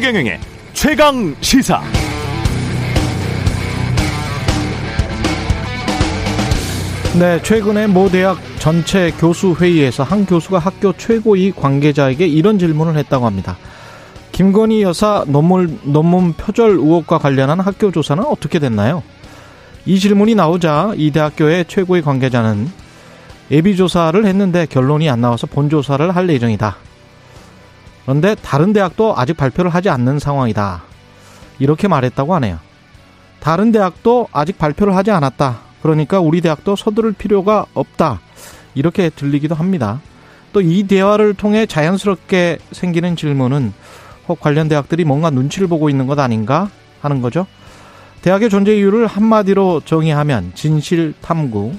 최경영의 최강 시사. 네, 최근에 모 대학 전체 교수 회의에서 한 교수가 학교 최고위 관계자에게 이런 질문을 했다고 합니다. 김건희 여사 논문, 논문 표절 의혹과 관련한 학교 조사는 어떻게 됐나요? 이 질문이 나오자 이 대학교의 최고위 관계자는 예비 조사를 했는데 결론이 안 나와서 본 조사를 할 예정이다. 그런데 다른 대학도 아직 발표를 하지 않는 상황이다. 이렇게 말했다고 하네요. 다른 대학도 아직 발표를 하지 않았다. 그러니까 우리 대학도 서두를 필요가 없다. 이렇게 들리기도 합니다. 또 이 대화를 통해 자연스럽게 생기는 질문은 혹 관련 대학들이 뭔가 눈치를 보고 있는 것 아닌가 하는 거죠. 대학의 존재 이유를 한마디로 정의하면 진실 탐구.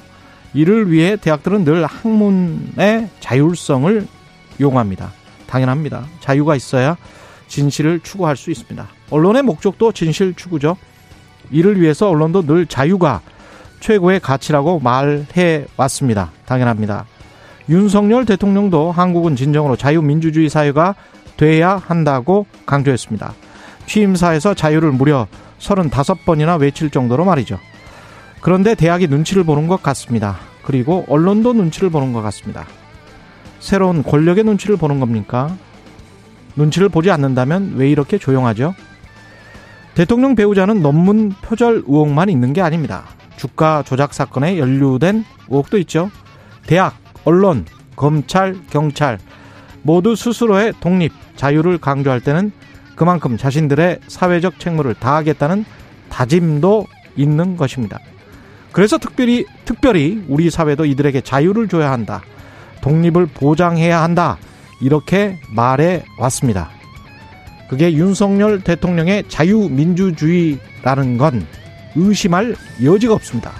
이를 위해 대학들은 늘 학문의 자율성을 요구합니다. 당연합니다. 자유가 있어야 진실을 추구할 수 있습니다. 언론의 목적도 진실 추구죠. 이를 위해서 언론도 늘 자유가 최고의 가치라고 말해 왔습니다. 당연합니다. 윤석열 대통령도 한국은 진정으로 자유민주주의 사회가 돼야 한다고 강조했습니다. 취임사에서 자유를 무려 35번이나 외칠 정도로 말이죠. 그런데 대학이 눈치를 보는 것 같습니다. 그리고 언론도 눈치를 보는 것 같습니다. 새로운 권력의 눈치를 보는 겁니까? 눈치를 보지 않는다면 왜 이렇게 조용하죠? 대통령 배우자는 논문 표절 의혹만 있는 게 아닙니다. 주가 조작 사건에 연루된 의혹도 있죠. 대학, 언론, 검찰, 경찰 모두 스스로의 독립, 자유를 강조할 때는 그만큼 자신들의 사회적 책무를 다하겠다는 다짐도 있는 것입니다. 그래서 특별히 특별히 우리 사회도 이들에게 자유를 줘야 한다. 독립을 보장해야 한다. 이렇게 말해 왔습니다. 그게 윤석열 대통령의 자유민주주의라는 건 의심할 여지가 없습니다.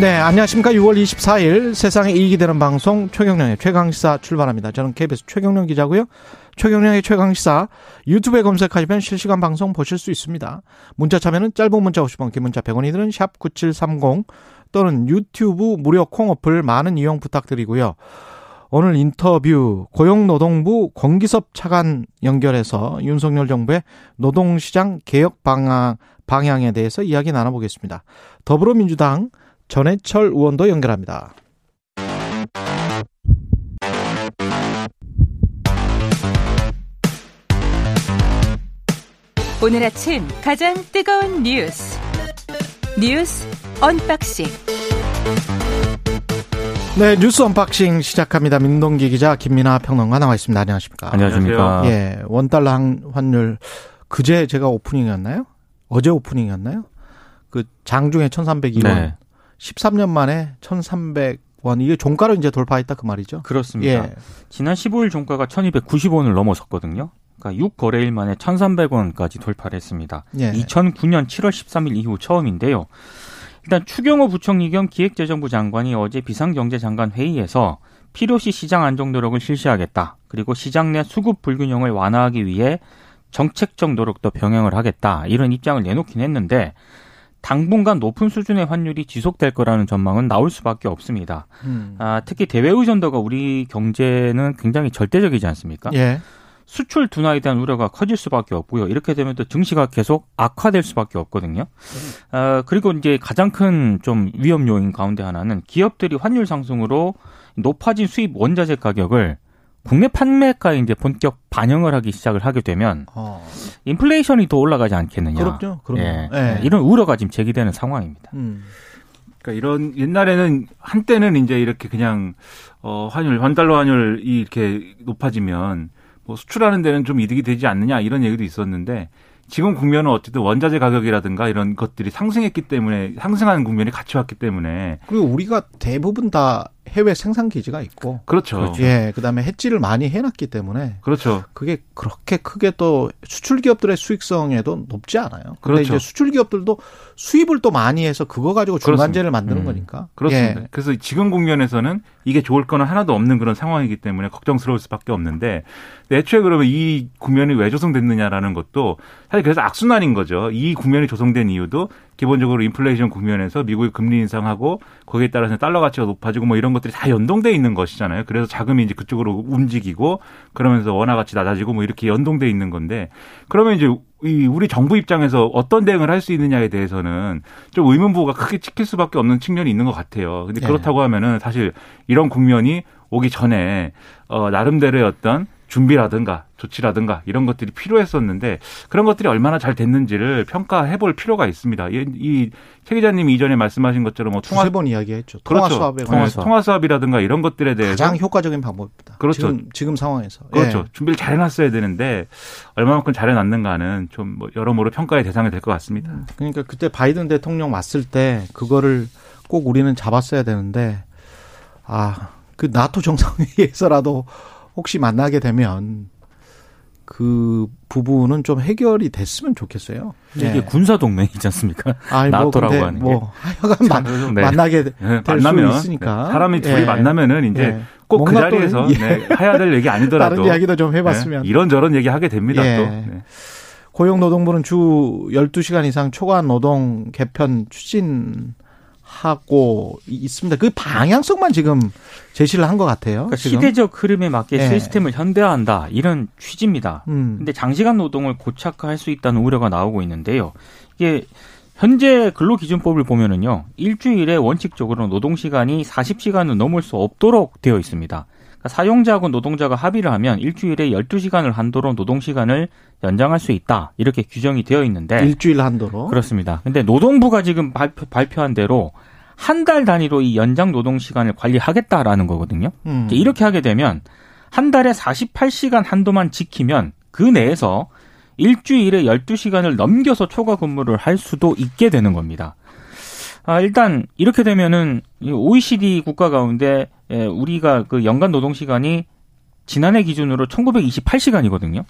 네, 안녕하십니까. 6월 24일 세상에 이익이 되는 방송 최경령의 최강시사 출발합니다. 저는 KBS 최경령 기자고요. 최경령의 최강시사 유튜브에 검색하시면 실시간 방송 보실 수 있습니다. 문자 참여는 짧은 문자 50원, 긴 문자 100원이 드는 샵 9730 또는 유튜브 무료 콩 어플 많은 이용 부탁드리고요. 오늘 인터뷰 고용노동부 권기섭 차관 연결해서 윤석열 정부의 노동시장 개혁 방향, 방향에 대해서 이야기 나눠보겠습니다. 더불어민주당 전해철 의원도 연결합니다. 오늘 아침 가장 뜨거운 뉴스 뉴스 unboxing 네, 뉴스 unboxing 시작합니다. 민동기 기자, 김민아 평론가 나와 있습니다. 안녕하십니까? 안녕하십니까? 예, 원달러 환율 그제 제가 오프닝이었나요? 어제 오프닝이었나요? 그 장중에 1,302원. 네. 13년 만에 1,300 원. 이게 종가로 이제 돌파했다 그 말이죠? 그렇습니다. 예. 지난 15일 종가가 1,290원을 넘어섰거든요. 그러니까 6거래일 만에 1,300원까지 돌파를 했습니다. 예. 2009년 7월 13일 이후 처음인데요. 일단 추경호 부총리 겸 기획재정부 장관이 어제 비상경제장관 회의에서 필요시 시장 안정 노력을 실시하겠다. 그리고 시장 내 수급 불균형을 완화하기 위해 정책적 노력도 병행을 하겠다. 이런 입장을 내놓긴 했는데 당분간 높은 수준의 환율이 지속될 거라는 전망은 나올 수밖에 없습니다. 음. 아, 특히 대외 의존도가 우리 경제는 굉장히 절대적이지 않습니까? 예. 수출 둔화에 대한 우려가 커질 수밖에 없고요. 이렇게 되면 또 증시가 계속 악화될 수밖에 없거든요. 어, 그리고 이제 가장 큰 좀 위험 요인 가운데 하나는 기업들이 환율 상승으로 높아진 수입 원자재 가격을 국내 판매가에 이제 본격 반영을 하기 시작을 하게 되면 어. 인플레이션이 더 올라가지 않겠느냐. 그렇죠. 그럼 예. 네. 이런 우려가 지금 제기되는 상황입니다. 음. 그러니까 이런 옛날에는 한때는 이제 이렇게 그냥 어 환율 환달러 환율이 이렇게 높아지면 뭐 수출하는 데는 좀 이득이 되지 않느냐 이런 얘기도 있었는데 지금 국면은 어쨌든 원자재 가격이라든가 이런 것들이 상승했기 때문에 상승하는 국면이 같이 왔기 때문에 그리고 우리가 대부분 다 해외 생산 기지가 있고 그렇죠. 그렇죠. 예, 그다음에 해지를 많이 해 놨기 때문에 그렇죠. 그게 그렇게 크게 또 수출 기업들의 수익성에도 높지 않아요. 그런데 그렇죠. 이제 수출 기업들도 수입을 또 많이 해서 그거 가지고 중간재를 만드는 음. 거니까. 그렇습니다. 예. 그래서 지금 국면에서는 이게 좋을 거는 하나도 없는 그런 상황이기 때문에 걱정스러울 수밖에 없는데 애초에 그러면 이 국면이 왜 조성됐느냐라는 것도 사실 그래서 악순환인 거죠. 이 국면이 조성된 이유도 기본적으로 인플레이션 국면에서 미국이 금리 인상하고 거기에 따라서 달러 가치가 높아지고 뭐 이런 것들이 다 연동돼 있는 것이잖아요. 그래서 자금이 이제 그쪽으로 움직이고 그러면서 원화 가치 낮아지고 뭐 이렇게 연동돼 있는 건데 그러면 이제 이 우리 정부 입장에서 어떤 대응을 할 수 있느냐에 대해서는 좀 의문부호가 크게 찍힐 수밖에 없는 측면이 있는 것 같아요. 근데 네. 그렇다고 하면은 사실 이런 국면이 오기 전에 어 나름대로의 어떤 준비라든가 조치라든가 이런 것들이 필요했었는데 그런 것들이 얼마나 잘 됐는지를 평가해 볼 필요가 있습니다. 이 최 기자님이 이전에 말씀하신 것처럼 뭐 통화 세번 이야기했죠. 통화 그렇죠. 수합에 통화, 통화 수합이라든가 이런 것들에 대해서 가장 효과적인 방법입니다. 그렇죠. 지금, 지금 상황에서 그렇죠. 예. 준비를 잘 해놨어야 되는데 얼마만큼 잘 해놨는가는 좀 뭐 여러모로 평가의 대상이 될 것 같습니다. 음, 그러니까 그때 바이든 대통령 왔을 때 그거를 꼭 우리는 잡았어야 되는데 아그 나토 정상회의에서라도 혹시 만나게 되면 그 부분은 좀 해결이 됐으면 좋겠어요. 네. 이게 군사 동맹이지 않습니까? 아니, 뭐 나토라고 뭐 하는 뭐 하여간 만, 네. 만나게 네. 될 만나면, 수 있으니까 네. 사람이 둘이 예. 만나면은 이제 예. 꼭그 자리에서 예. 네, 해야 될 얘기 아니더라도 다른 이야기도 좀 해봤으면 네. 이런저런 얘기 하게 됩니다. 또 네. 고용노동부는 주 12시간 이상 초과 노동 개편 추진 하고 있습니다. 그 방향성만 지금 제시를 한 것 같아요. 그러니까 시대적 흐름에 맞게 네. 시스템을 현대화한다 이런 취지입니다. 음. 근데 장시간 노동을 고착화할 수 있다는 우려가 나오고 있는데요. 이게 현재 근로기준법을 보면은요 일주일에 원칙적으로 노동 시간이 40시간을 넘을 수 없도록 되어 있습니다. 그러니까 사용자하고 노동자가 합의를 하면 일주일에 12시간을 한도로 노동 시간을 연장할 수 있다. 이렇게 규정이 되어 있는데 일주일 한도로 그렇습니다. 근데 노동부가 지금 발표, 발표한 대로 한 달 단위로 이 연장 노동 시간을 관리하겠다라는 거거든요. 음. 이렇게 하게 되면 한 달에 48시간 한도만 지키면 그 내에서 일주일에 12시간을 넘겨서 초과 근무를 할 수도 있게 되는 겁니다. 아, 일단 이렇게 되면은 OECD 국가 가운데 예, 우리가 그 연간 노동 시간이 지난해 기준으로 1928시간이거든요.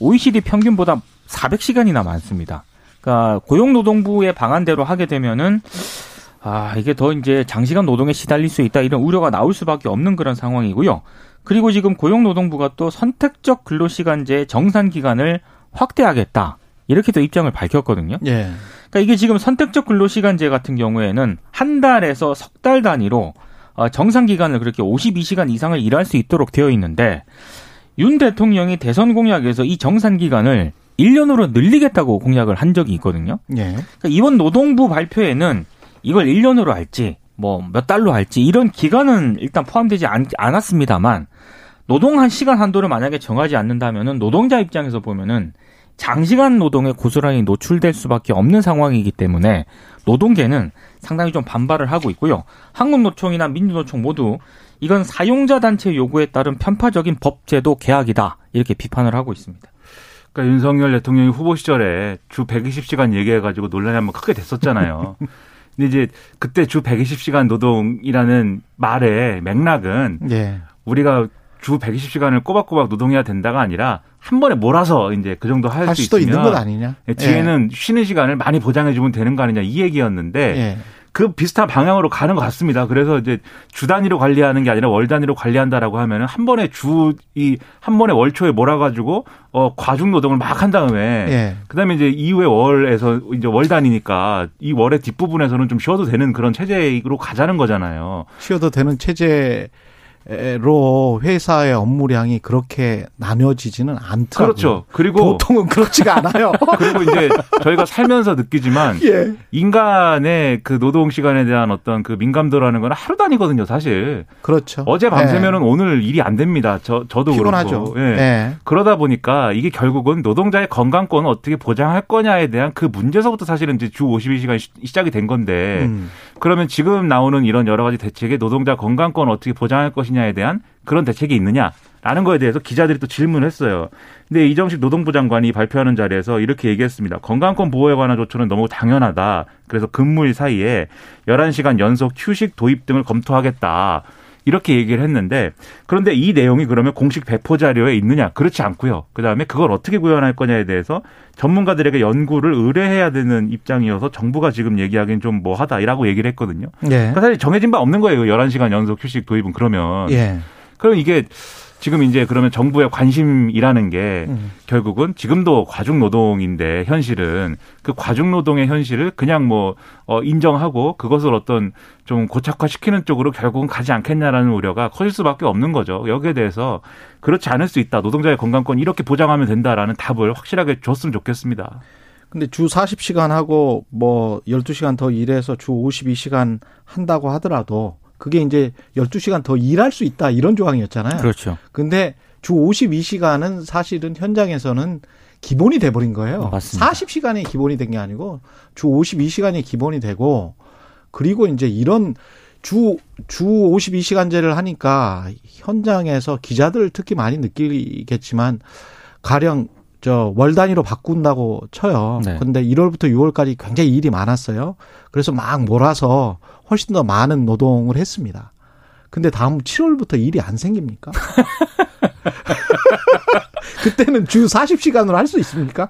OECD 평균보다 400시간이나 많습니다. 그러니까 고용노동부의 방안대로 하게 되면은 아, 이게 더 이제 장시간 노동에 시달릴 수 있다 이런 우려가 나올 수밖에 없는 그런 상황이고요. 그리고 지금 고용노동부가 또 선택적 근로시간제 정산 기간을 확대하겠다. 이렇게도 입장을 밝혔거든요. 예. 그러니까 이게 지금 선택적 근로시간제 같은 경우에는 한 달에서 석 달 단위로 어, 정상 기간을 그렇게 52시간 이상을 일할 수 있도록 되어 있는데 윤 대통령이 대선 공약에서 이 정산 기간을 1년으로 늘리겠다고 공약을 한 적이 있거든요. 예. 그러니까 이번 노동부 발표에는 이걸 1년으로 할지 뭐 몇 달로 할지 이런 기간은 일단 포함되지 않, 않았습니다만 노동 한 시간 한도를 만약에 정하지 않는다면은 노동자 입장에서 보면은 장시간 노동에 고스란히 노출될 수밖에 없는 상황이기 때문에 노동계는 상당히 좀 반발을 하고 있고요. 한국노총이나 민주노총 모두 이건 사용자 단체 요구에 따른 편파적인 법제도 개혁이다 이렇게 비판을 하고 있습니다. 그러니까 윤석열 대통령이 후보 시절에 주 120시간 얘기해가지고 논란이 한번 크게 됐었잖아요. 근데 이제 그때 주 120시간 노동이라는 말의 맥락은 예. 우리가 주 120시간을 꼬박꼬박 노동해야 된다가 아니라 한 번에 몰아서 이제 그 정도 할 수 있으면 있는 것 아니냐? 예, 뒤에는 예. 쉬는 시간을 많이 보장해 주면 되는 거 아니냐 이 얘기였는데 예. 그 비슷한 방향으로 가는 것 같습니다. 그래서 이제 주 단위로 관리하는 게 아니라 월 단위로 관리한다라고 하면은 한 번에 주 이 한 번에 월초에 몰아가지고 어 과중 노동을 막 한 다음에 예. 그다음에 이제 이후에 월에서 이제 월 단위니까 이 월의 뒷부분에서는 좀 쉬어도 되는 그런 체제로 가자는 거잖아요. 쉬어도 되는 체제 로 회사의 업무량이 그렇게 나뉘어지지는 않더라고요. 그렇죠. 그리고 보통은 그렇지가 않아요. 그리고 이제 저희가 살면서 느끼지만 예. 인간의 그 노동 시간에 대한 어떤 그 민감도라는 건 하루 단위거든요, 사실. 그렇죠. 어제 밤새면은 예. 오늘 일이 안 됩니다. 저 저도 피곤하죠. 그렇고. 예. 예. 그러다 보니까 이게 결국은 노동자의 건강권을 어떻게 보장할 거냐에 대한 그 문제서부터 사실은 이제 주 52시간 시 작이 된 건데 음. 그러면 지금 나오는 이런 여러 가지 대책에 노동자 건강권 을 어떻게 보장할 것이냐 것이냐에 대한 그런 대책이 있느냐라는 거에 대해서 기자들이 또 질문을 했어요. 근데 이정식 노동부 장관이 발표하는 자리에서 이렇게 얘기했습니다. 건강권 보호에 관한 조처는 너무 당연하다. 그래서 근무일 사이에 11시간 연속 휴식 도입 등을 검토하겠다. 이렇게 얘기를 했는데 그런데 이 내용이 그러면 공식 배포 자료에 있느냐? 그렇지 않고요. 그다음에 그걸 어떻게 구현할 거냐에 대해서 전문가들에게 연구를 의뢰해야 되는 입장이어서 정부가 지금 얘기하기엔 좀 뭐하다라고 얘기를 했거든요. 예. 그러니까 사실 정해진 바 없는 거예요. 11시간 연속 휴식 도입은 그러면. 예. 그럼 이게 지금 이제 그러면 정부의 관심이라는 게 음. 결국은 지금도 과중 노동인데 현실은 그 과중 노동의 현실을 그냥 뭐 어, 인정하고 그것을 어떤 좀 고착화시키는 쪽으로 결국은 가지 않겠냐라는 우려가 커질 수밖에 없는 거죠. 여기에 대해서 그렇지 않을 수 있다. 노동자의 건강권 이렇게 보장하면 된다라는 답을 확실하게 줬으면 좋겠습니다. 근데 주 40시간 하고 뭐 12시간 더 일해서 주 52시간 한다고 하더라도 그게 이제 12시간 더 일할 수 있다 이런 조항이었잖아요. 그렇죠. 근데 주 52시간은 사실은 현장에서는 기본이 돼 버린 거예요. 맞습니다. 40시간이 기본이 된 게 아니고 주 52시간이 기본이 되고 그리고 이제 이런 주, 주 52시간제를 하니까 현장에서 기자들 특히 많이 느끼겠지만 가령 저 월 단위로 바꾼다고 쳐요. 네. 근데 1월부터 6월까지 굉장히 일이 많았어요. 그래서 막 몰아서 훨씬 더 많은 노동을 했습니다. 근데 다음 7월부터 일이 안 생깁니까? 그때는 주 40시간으로 할 수 있습니까?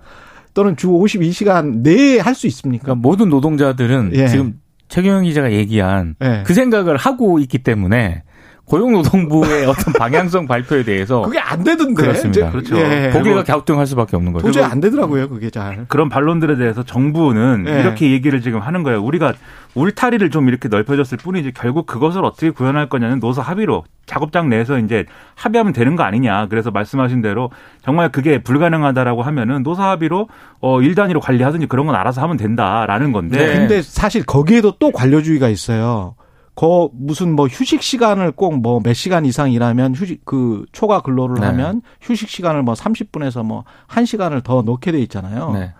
또는 주 52시간 내에 할 수 있습니까? 그러니까 모든 노동자들은 예. 지금 최경영 기자가 얘기한 예. 그 생각을 하고 있기 때문에 고용노동부의 어떤 방향성 발표에 대해서 그게 안 되던데. 그렇습니다. 그렇죠. 예. 고개가 갸우뚱할 수밖에 없는 거죠. 도저히 안 되더라고요, 그게 잘. 그런 반론들에 대해서 정부는 예. 이렇게 얘기를 지금 하는 거예요. 우리가 울타리를 좀 이렇게 넓혀졌을 뿐이지 결국 그것을 어떻게 구현할 거냐는 노사 합의로 작업장 내에서 이제 합의하면 되는 거 아니냐. 그래서 말씀하신 대로 정말 그게 불가능하다라고 하면은 노사 합의로 어, 일 단위로 관리하든지 그런 건 알아서 하면 된다라는 건데. 네. 근데 사실 거기에도 또 관료주의가 있어요. 거 무슨 뭐 휴식 시간을 꼭 뭐 몇 시간 이상 일하면 휴식 그 초과 근로를 네. 하면 휴식 시간을 뭐 30분에서 뭐 1시간을 더 넣게 돼 있잖아요. 네.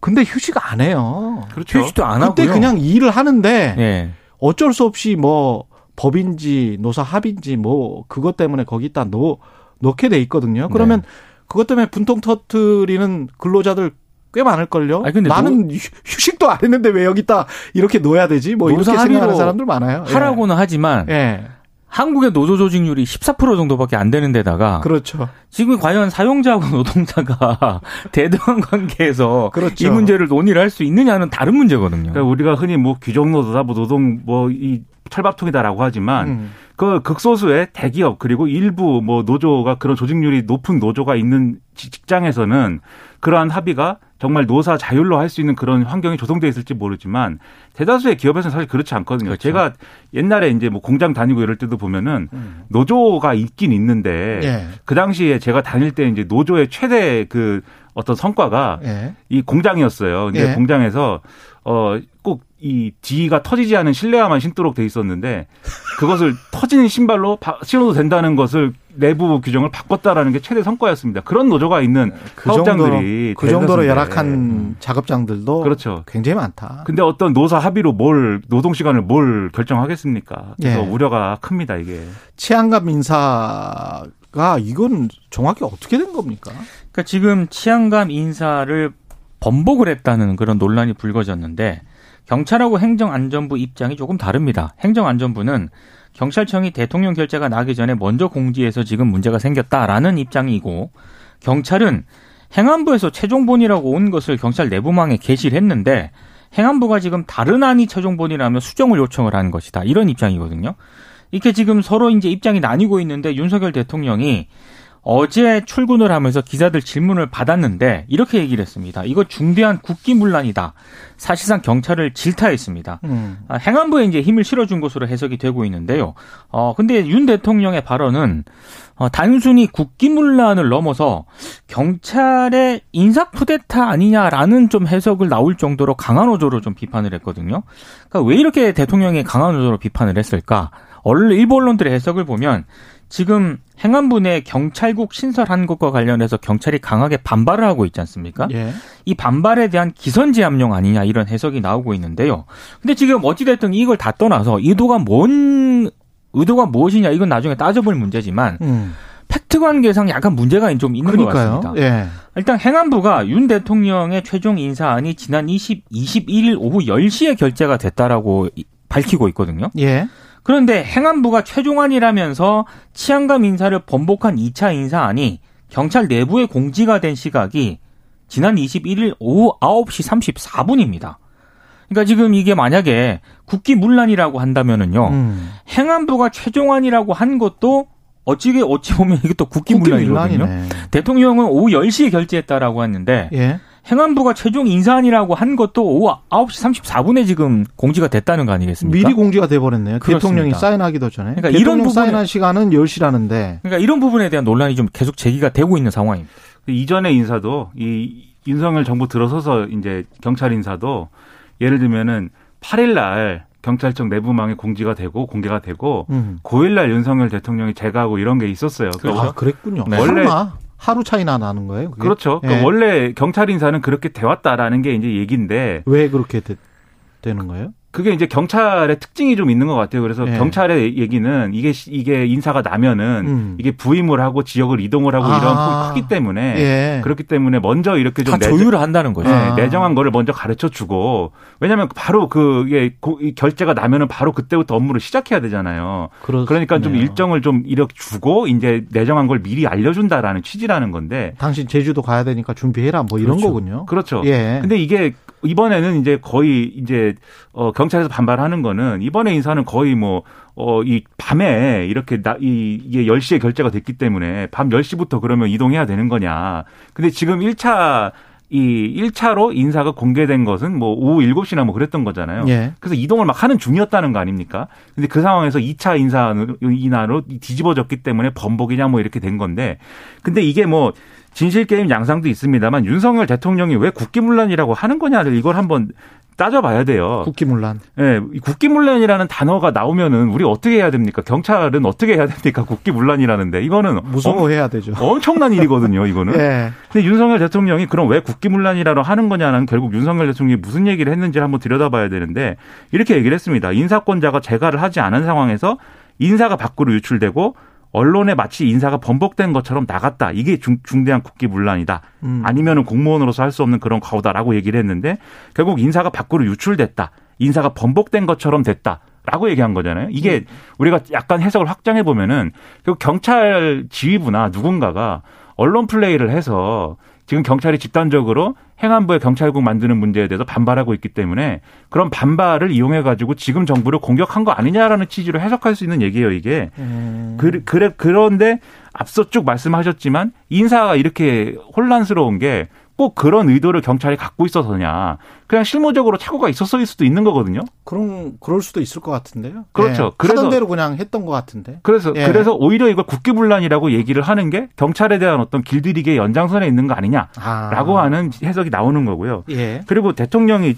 근데 휴식 안 해요. 그렇죠. 휴식도 안 하고 그때 그냥 일을 하는데 네. 어쩔 수 없이 뭐 법인지 노사 합인지 뭐 그것 때문에 거기다 넣 넣게 돼 있거든요. 그러면 네. 그것 때문에 분통 터트리는 근로자들 꽤 많을걸요. 아니, 근데 나는 노... 휴식도 안 했는데 왜 여기다 이렇게 놓아야 되지? 뭐 이렇게 생각하는 사람들 많아요. 예. 하라고는 예. 하지만 예. 한국의 노조 조직률이 14% 정도밖에 안 되는 데다가 그렇죠. 지금 과연 사용자하고 노동자가 대등한 관계에서 그렇죠. 이 문제를 논의를 할 수 있느냐는 다른 문제거든요. 그러니까 우리가 흔히 뭐 규정 노조다, 뭐 노동 뭐 이 철밥통이다라고 하지만 음. 그 극소수의 대기업 그리고 일부 뭐 노조가 그런 조직률이 높은 노조가 있는 직장에서는 그러한 합의가 정말 노사 자율로 할 수 있는 그런 환경이 조성되어 있을지 모르지만 대다수의 기업에서는 사실 그렇지 않거든요. 그렇죠. 제가 옛날에 이제 뭐 공장 다니고 이럴 때도 보면은 음. 노조가 있긴 있는데 예. 그 당시에 제가 다닐 때 이제 노조의 최대 그 어떤 성과가 예. 이 공장이었어요. 근데 예. 공장에서 어 꼭 이 D가 터지지 않은 실내화만 신도록 돼 있었는데 그것을 터지는 신발로 신어도 된다는 것을 내부 규정을 바꿨다라는 게 최대 성과였습니다. 그런 노조가 있는 그 사업장들이 정도로, 그 정도로 열악한 음. 작업장들도 그렇죠. 굉장히 많다. 근데 어떤 노사 합의로 뭘 노동 시간을 뭘 결정하겠습니까? 그래서 예. 우려가 큽니다 이게. 치안감 인사가 이건 정확히 어떻게 된 겁니까? 그러니까 지금 치안감 인사를 번복을 했다는 그런 논란이 불거졌는데 경찰하고 행정안전부 입장이 조금 다릅니다. 행정안전부는 경찰청이 대통령 결재가 나기 전에 먼저 공지해서 지금 문제가 생겼다라는 입장이고 경찰은 행안부에서 최종본이라고 온 것을 경찰 내부망에 게시를 했는데 행안부가 지금 다른 안이 최종본이라며 수정을 요청을 한 것이다. 이런 입장이거든요. 이렇게 지금 서로 이제 입장이 나뉘고 있는데 윤석열 대통령이 어제 출근을 하면서 기자들 질문을 받았는데 이렇게 얘기를 했습니다. 이거 중대한 국기문란이다. 사실상 경찰을 질타했습니다. 음. 아, 행안부에 이제 힘을 실어준 것으로 해석이 되고 있는데요. 어 근데 윤 대통령의 발언은 어, 단순히 국기문란을 넘어서 경찰의 인사 쿠데타 아니냐라는 좀 해석을 나올 정도로 강한 어조로 좀 비판을 했거든요. 그러니까 왜 이렇게 대통령이 강한 어조로 비판을 했을까? 언론 일본 언론들의 해석을 보면 지금 행안부 내 경찰국 신설한 것과 관련해서 경찰이 강하게 반발을 하고 있지 않습니까? 예. 이 반발에 대한 기선제압용 아니냐 이런 해석이 나오고 있는데요. 근데 지금 어찌됐든 이걸 다 떠나서 의도가 뭔 의도가 무엇이냐 이건 나중에 따져볼 문제지만 음. 팩트 관계상 약간 문제가 좀 있는 그러니까요. 것 같습니다. 예. 일단 행안부가 윤 대통령의 최종 인사안이 지난 20, 21일 오후 10시에 결재가 됐다라고 밝히고 있거든요. 예. 그런데 행안부가 최종안이라면서 치안감 인사를 번복한 2차 인사안이 경찰 내부에 공지가 된 시각이 지난 21일 오후 9시 34분입니다. 그러니까 지금 이게 만약에 국기 문란이라고 한다면은요. 음. 행안부가 최종안이라고 한 것도 어찌게 어찌 보면 이것도 국기문란이거든요. 대통령은 오후 10시에 결재했다라고 했는데 예. 행안부가 최종 인사안이라고 한 것도 오후 9시 34분에 지금 공지가 됐다는 거 아니겠습니까? 미리 공지가 돼 버렸네요. 대통령이 사인하기도 전에. 그러니까 이런 부분 사인한 시간은 10시라는데. 그러니까 이런 부분에 대한 논란이 좀 계속 제기가 되고 있는 상황입니다. 이전의 인사도 이 윤석열 정부 들어서서 이제 경찰 인사도 예를 들면은 8일 날 경찰청 내부망에 공지가 되고 공개가 되고 음. 9일 날 윤석열 대통령이 제가하고 이런 게 있었어요. 그렇죠? 아, 그랬군요. 네. 원래 하루 차이나 나는 거예요? 그게? 그렇죠. 예. 그러니까 원래 경찰 인사는 그렇게 되었다라는 게 이제 얘기인데 왜 그렇게 되, 되는 거예요? 그게 이제 경찰의 특징이 좀 있는 것 같아요. 그래서 네. 경찰의 얘기는 이게 이게 인사가 나면은 음. 이게 부임을 하고 지역을 이동을 하고 아. 이런 폭이 크기 때문에 예. 그렇기 때문에 먼저 이렇게 좀 내정, 조율을 한다는 거죠. 네, 아. 내정한 거를 먼저 가르쳐 주고 왜냐하면 바로 그게 결제가 나면은 바로 그때부터 업무를 시작해야 되잖아요. 그렇네요. 그러니까 좀 일정을 좀 이렇게 주고 이제 내정한 걸 미리 알려준다라는 취지라는 건데. 당신 제주도 가야 되니까 준비해라 뭐 이런 그렇죠. 거군요. 그렇죠. 예. 근데 이게 이번에는 이제 거의 이제 어 경찰에서 반발하는 거는 이번에 인사는 거의 뭐 어 이 밤에 이렇게 나 이 이게 10시에 결제가 됐기 때문에 밤 10시부터 그러면 이동해야 되는 거냐. 근데 지금 1차 이 1차로 인사가 공개된 것은 뭐 오후 7시나 뭐 그랬던 거잖아요. 예. 그래서 이동을 막 하는 중이었다는 거 아닙니까? 근데 그 상황에서 2차 인사 인하로 뒤집어졌기 때문에 번복이냐 뭐 이렇게 된 건데 근데 이게 뭐 진실 게임 양상도 있습니다만 윤석열 대통령이 왜 국기문란이라고 하는 거냐를 이걸 한번 따져봐야 돼요. 국기문란. 예, 네, 국기문란이라는 단어가 나오면은 우리 어떻게 해야 됩니까? 경찰은 어떻게 해야 됩니까? 국기문란이라는데 이거는 무서워해야 되죠. 엄청난 일이거든요. 이거는. 네. 근데 윤석열 대통령이 그럼 왜 국기문란이라고 하는 거냐는 결국 윤석열 대통령이 무슨 얘기를 했는지 한번 들여다봐야 되는데 이렇게 얘기를 했습니다. 인사권자가 재가를 하지 않은 상황에서 인사가 밖으로 유출되고 언론에 마치 인사가 번복된 것처럼 나갔다. 이게 중, 중대한 국기 문란이다. 음. 아니면은 공무원으로서 할 수 없는 그런 과오다라고 얘기를 했는데 결국 인사가 밖으로 유출됐다. 인사가 번복된 것처럼 됐다. 라고 얘기한 거잖아요. 이게 음. 우리가 약간 해석을 확장해 보면은 결국 경찰 지휘부나 누군가가 언론 플레이를 해서 지금 경찰이 집단적으로 행안부의 경찰국 만드는 문제에 대해서 반발하고 있기 때문에 그런 반발을 이용해 가지고 지금 정부를 공격한 거 아니냐라는 취지로 해석할 수 있는 얘기예요 이게. 음. 그, 그래 그런데 앞서 쭉 말씀하셨지만 인사가 이렇게 혼란스러운 게 꼭 그런 의도를 경찰이 갖고 있어서냐. 그냥 실무적으로 착오가 있었을 수도 있는 거거든요. 그럼 그럴 수도 있을 것 같은데요. 그렇죠. 예. 그래서 하던 대로 그냥 했던 것 같은데. 그래서 예. 그래서 오히려 이걸 국기분란이라고 얘기를 하는 게 경찰에 대한 어떤 길들이기의 연장선에 있는 거 아니냐라고 아. 하는 해석이 나오는 거고요. 예. 그리고 대통령이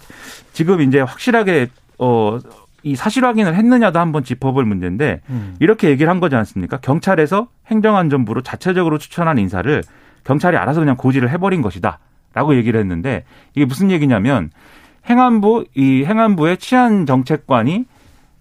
지금 이제 확실하게 어. 이 사실 확인을 했느냐도 한번 짚어볼 문제인데 음. 이렇게 얘기를 한 거지 않습니까? 경찰에서 행정안전부로 자체적으로 추천한 인사를 경찰이 알아서 그냥 고지를 해버린 것이다. 라고 얘기를 했는데 이게 무슨 얘기냐면 행안부, 이 행안부의 치안 정책관이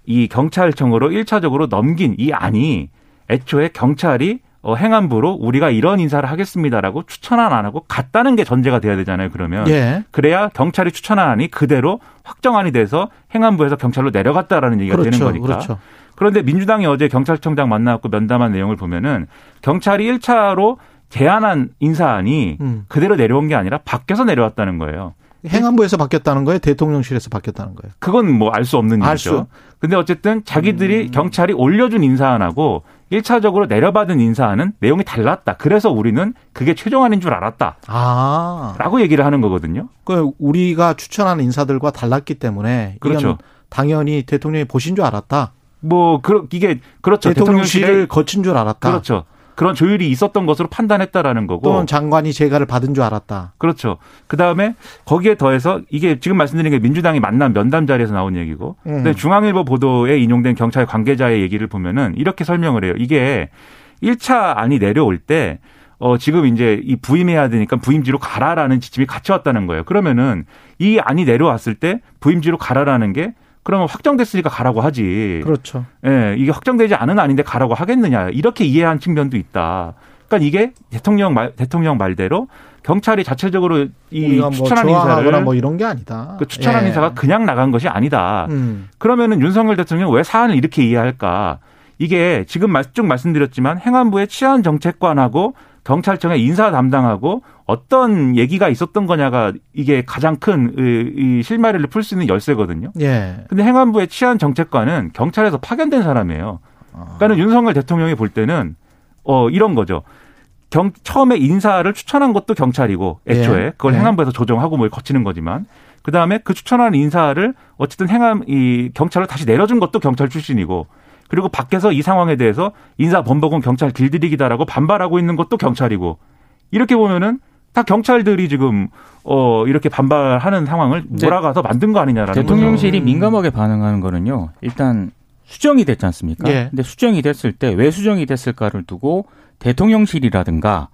이 경찰청으로 1차적으로 넘긴 이 안이 애초에 경찰이 어, 행안부로 우리가 이런 인사를 하겠습니다라고 추천안 안 하고 갔다는 게 전제가 돼야 되잖아요. 그러면 예. 그래야 경찰이 추천한 안이 그대로 확정안이 돼서 행안부에서 경찰로 내려갔다라는 얘기가 그렇죠. 되는 거니까. 그렇죠. 그런데 민주당이 어제 경찰청장 만나고 면담한 내용을 보면은 경찰이 1차로 제안한 인사안이 음. 그대로 내려온 게 아니라 밖에서 내려왔다는 거예요. 행안부에서 바뀌었다는 거예요? 대통령실에서 바뀌었다는 거예요? 그건 뭐 알 수 없는 알 일이죠. 근데 어쨌든 자기들이 음. 경찰이 올려준 인사안하고 1차적으로 내려받은 인사안은 내용이 달랐다. 그래서 우리는 그게 최종안인 줄 알았다. 아. 라고 얘기를 하는 거거든요. 그 우리가 추천한 인사들과 달랐기 때문에 그렇죠. 당연히 대통령이 보신 줄 알았다. 뭐, 그, 이게, 그렇죠. 대통령실을 거친 줄 알았다. 그렇죠. 그런 조율이 있었던 것으로 판단했다라는 거고. 또는 장관이 재가를 받은 줄 알았다. 그렇죠. 그 다음에 거기에 더해서 이게 지금 말씀드린 게 민주당이 만난 면담 자리에서 나온 얘기고. 음. 근데 중앙일보 보도에 인용된 경찰 관계자의 얘기를 보면은 이렇게 설명을 해요. 이게 1차 안이 내려올 때 어, 지금 이제 이 부임해야 되니까 부임지로 가라라는 지침이 같이 왔다는 거예요. 그러면은 이 안이 내려왔을 때 부임지로 가라라는 게 그러면 확정됐으니까 가라고 하지. 그렇죠. 예, 이게 확정되지 않은 아닌데 가라고 하겠느냐. 이렇게 이해한 측면도 있다. 그러니까 이게 대통령 말 대통령 말대로 경찰이 자체적으로 이뭐 추천한 인사를 뭐 이런 게 아니다. 그 추천한 예. 인사가 그냥 나간 것이 아니다. 음. 그러면은 윤석열 대통령 왜 사안을 이렇게 이해할까? 이게 지금 쭉 말씀드렸지만 행안부의 치안 정책관하고 경찰청의 인사 담당하고 어떤 얘기가 있었던 거냐가 이게 가장 큰이 실마리를 풀 수 있는 열쇠거든요. 예. 근데 행안부의 치안 정책관은 경찰에서 파견된 사람이에요. 그러니까는 윤석열 대통령이 볼 때는 어 이런 거죠. 경, 처음에 인사를 추천한 것도 경찰이고 애초에 예. 그걸 예. 행안부에서 조정하고 뭘 거치는 거지만 그 다음에 그 추천한 인사를 어쨌든 행안 이 경찰로 다시 내려준 것도 경찰 출신이고 그리고 밖에서 이 상황에 대해서 인사 범벅은 경찰 길들이기다라고 반발하고 있는 것도 경찰이고 이렇게 보면은 다 경찰들이 지금 어 이렇게 반발하는 상황을 몰아가서 만든 거 아니냐라는 대통령실이 거죠. 민감하게 반응하는 거는요. 일단 수정이 됐지 않습니까? 예. 근데 수정이 됐을 때 왜 수정이 됐을까를 두고 대통령실이라든가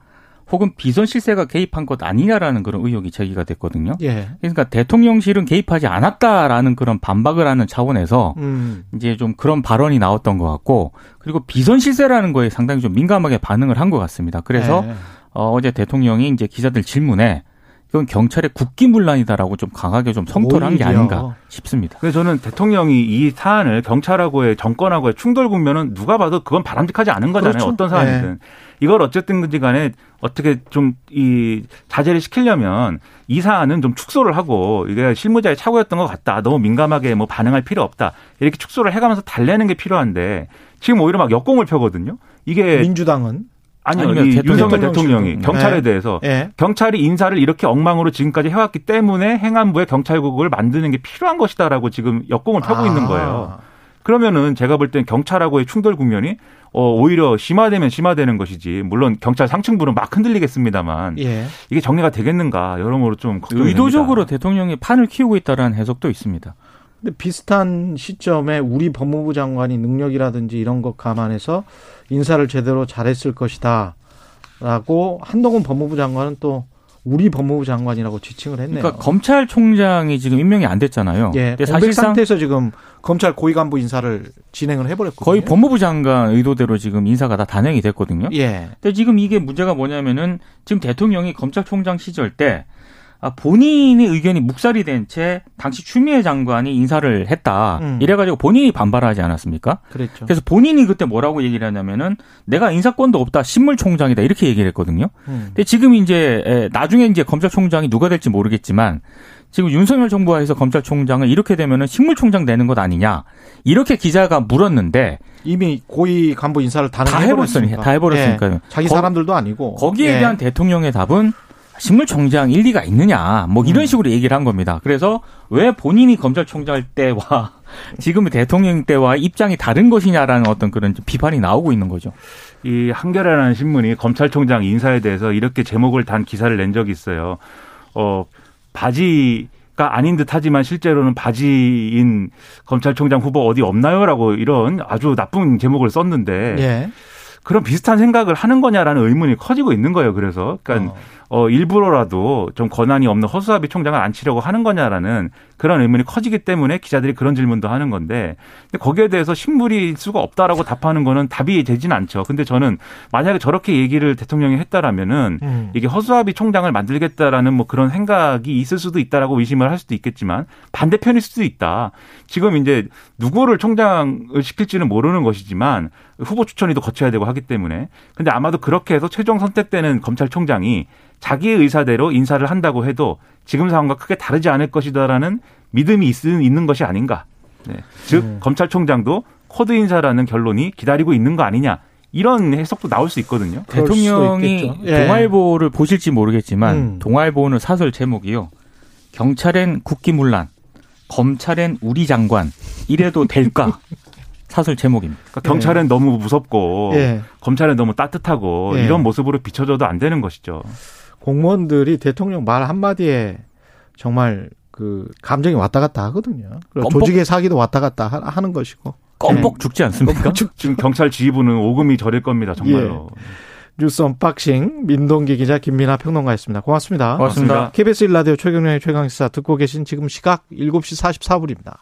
혹은 비선 실세가 개입한 것 아니냐라는 그런 의혹이 제기가 됐거든요. 예. 그러니까 대통령실은 개입하지 않았다라는 그런 반박을 하는 차원에서 음. 이제 좀 그런 발언이 나왔던 것 같고 그리고 비선 실세라는 거에 상당히 좀 민감하게 반응을 한 것 같습니다. 그래서 예. 어, 어제 대통령이 이제 기자들 질문에 이건 경찰의 국기문란이다라고 좀 강하게 좀 성토를 한 게 아닌가 싶습니다. 그래서 저는 대통령이 이 사안을 경찰하고의 정권하고의 충돌 국면은 누가 봐도 그건 바람직하지 않은 거잖아요. 그렇죠. 어떤 사안이든. 네. 이걸 어쨌든 간에 어떻게 좀 이 자제를 시키려면 이 사안은 좀 축소를 하고 이게 실무자의 착오였던 것 같다. 너무 민감하게 뭐 반응할 필요 없다. 이렇게 축소를 해가면서 달래는 게 필요한데 지금 오히려 막 역공을 펴거든요. 이게 민주당은 아니요, 이 윤석열 대통령이 경찰에 네. 대해서 네. 경찰이 인사를 이렇게 엉망으로 지금까지 해왔기 때문에 행안부의 경찰국을 만드는 게 필요한 것이다라고 지금 역공을 펴고 아. 있는 거예요. 그러면은 제가 볼 땐 경찰하고의 충돌 국면이 어, 오히려 심화되면 심화되는 것이지. 물론 경찰 상층부는 막 흔들리겠습니다만 예. 이게 정리가 되겠는가 여러모로 좀 걱정이 의도적으로 됩니다. 대통령이 판을 키우고 있다라는 해석도 있습니다. 근데 비슷한 시점에 우리 법무부 장관이 능력이라든지 이런 것 감안해서 인사를 제대로 잘했을 것이다. 라고 한동훈 법무부 장관은 또 우리 법무부 장관이라고 지칭을 했네요. 그러니까 검찰총장이 지금 임명이 안 됐잖아요. 예, 사실상 상태에서 지금 검찰 고위 간부 인사를 진행을 해버렸거든요. 거의 법무부 장관 의도대로 지금 인사가 다 단행이 됐거든요. 예. 근데 지금 이게 문제가 뭐냐면은 지금 대통령이 검찰총장 시절 때 아, 본인의 의견이 묵살이 된 채 당시 추미애 장관이 인사를 했다. 음. 이래가지고 본인이 반발하지 않았습니까? 그랬죠. 그래서 본인이 그때 뭐라고 얘기를 하냐면은 내가 인사권도 없다. 신물총장이다. 이렇게 얘기를 했거든요. 음. 근데 지금 이제 나중에 이제 검찰총장이 누가 될지 모르겠지만 지금 윤석열 정부가 해서 검찰총장을 이렇게 되면은 식물총장 되는 것 아니냐. 이렇게 기자가 물었는데 이미 고위 간부 인사를 다, 다 해버렸으니까. 다 해버렸으니까요. 예. 자기 사람들도 아니고. 거기에 예. 대한 대통령의 답은 식물총장 일리가 있느냐 뭐 이런 음. 식으로 얘기를 한 겁니다. 그래서 왜 본인이 검찰총장 때와 지금의 대통령 때와 입장이 다른 것이냐라는 어떤 그런 비판이 나오고 있는 거죠. 이 한겨레라는 신문이 검찰총장 인사에 대해서 이렇게 제목을 단 기사를 낸 적이 있어요. 어 바지 가 아닌 듯하지만 실제로는 바지인 검찰총장 후보 어디 없나요라고 이런 아주 나쁜 제목을 썼는데. 예. 그런 비슷한 생각을 하는 거냐라는 의문이 커지고 있는 거예요. 그래서 그러니까 어. 어, 일부러라도 좀 권한이 없는 허수아비 총장을 앉히려고 하는 거냐라는 그런 의문이 커지기 때문에 기자들이 그런 질문도 하는 건데 근데 거기에 대해서 식물일 수가 없다라고 답하는 거는 답이 되지는 않죠. 근데 저는 만약에 저렇게 얘기를 대통령이 했다라면은 음. 이게 허수아비 총장을 만들겠다라는 뭐 그런 생각이 있을 수도 있다라고 의심을 할 수도 있겠지만 반대편일 수도 있다. 지금 이제 누구를 총장을 시킬지는 모르는 것이지만 후보 추천위도 거쳐야 되고 하기 때문에 근데 아마도 그렇게 해서 최종 선택되는 검찰총장이 자기의 의사대로 인사를 한다고 해도 지금 상황과 크게 다르지 않을 것이다라는 믿음이 있는 것이 아닌가. 네. 즉 음. 검찰총장도 코드 인사라는 결론이 기다리고 있는 거 아니냐. 이런 해석도 나올 수 있거든요. 대통령이 예. 동아일보를 보실지 모르겠지만 음. 동아일보는 사설 제목이요. 경찰엔 국기문란, 검찰엔 우리 장관 이래도 될까? 사설 제목입니다. 그러니까 경찰은 예. 너무 무섭고 예. 검찰은 너무 따뜻하고 예. 이런 모습으로 비춰져도 안 되는 것이죠. 공무원들이 대통령 말 한마디에 정말 그 감정이 왔다 갔다 하거든요. 조직의 사기도 왔다 갔다 하는 것이고. 껌뻑 죽지 않습니까? 지금 경찰 지휘부는 오금이 저릴 겁니다. 정말로. 예. 뉴스 unboxing 민동기 기자 김민아 평론가였습니다. 고맙습니다. 고맙습니다. KBS 1라디오 최경영의 최강시사 듣고 계신 지금 시각 7시 44분입니다.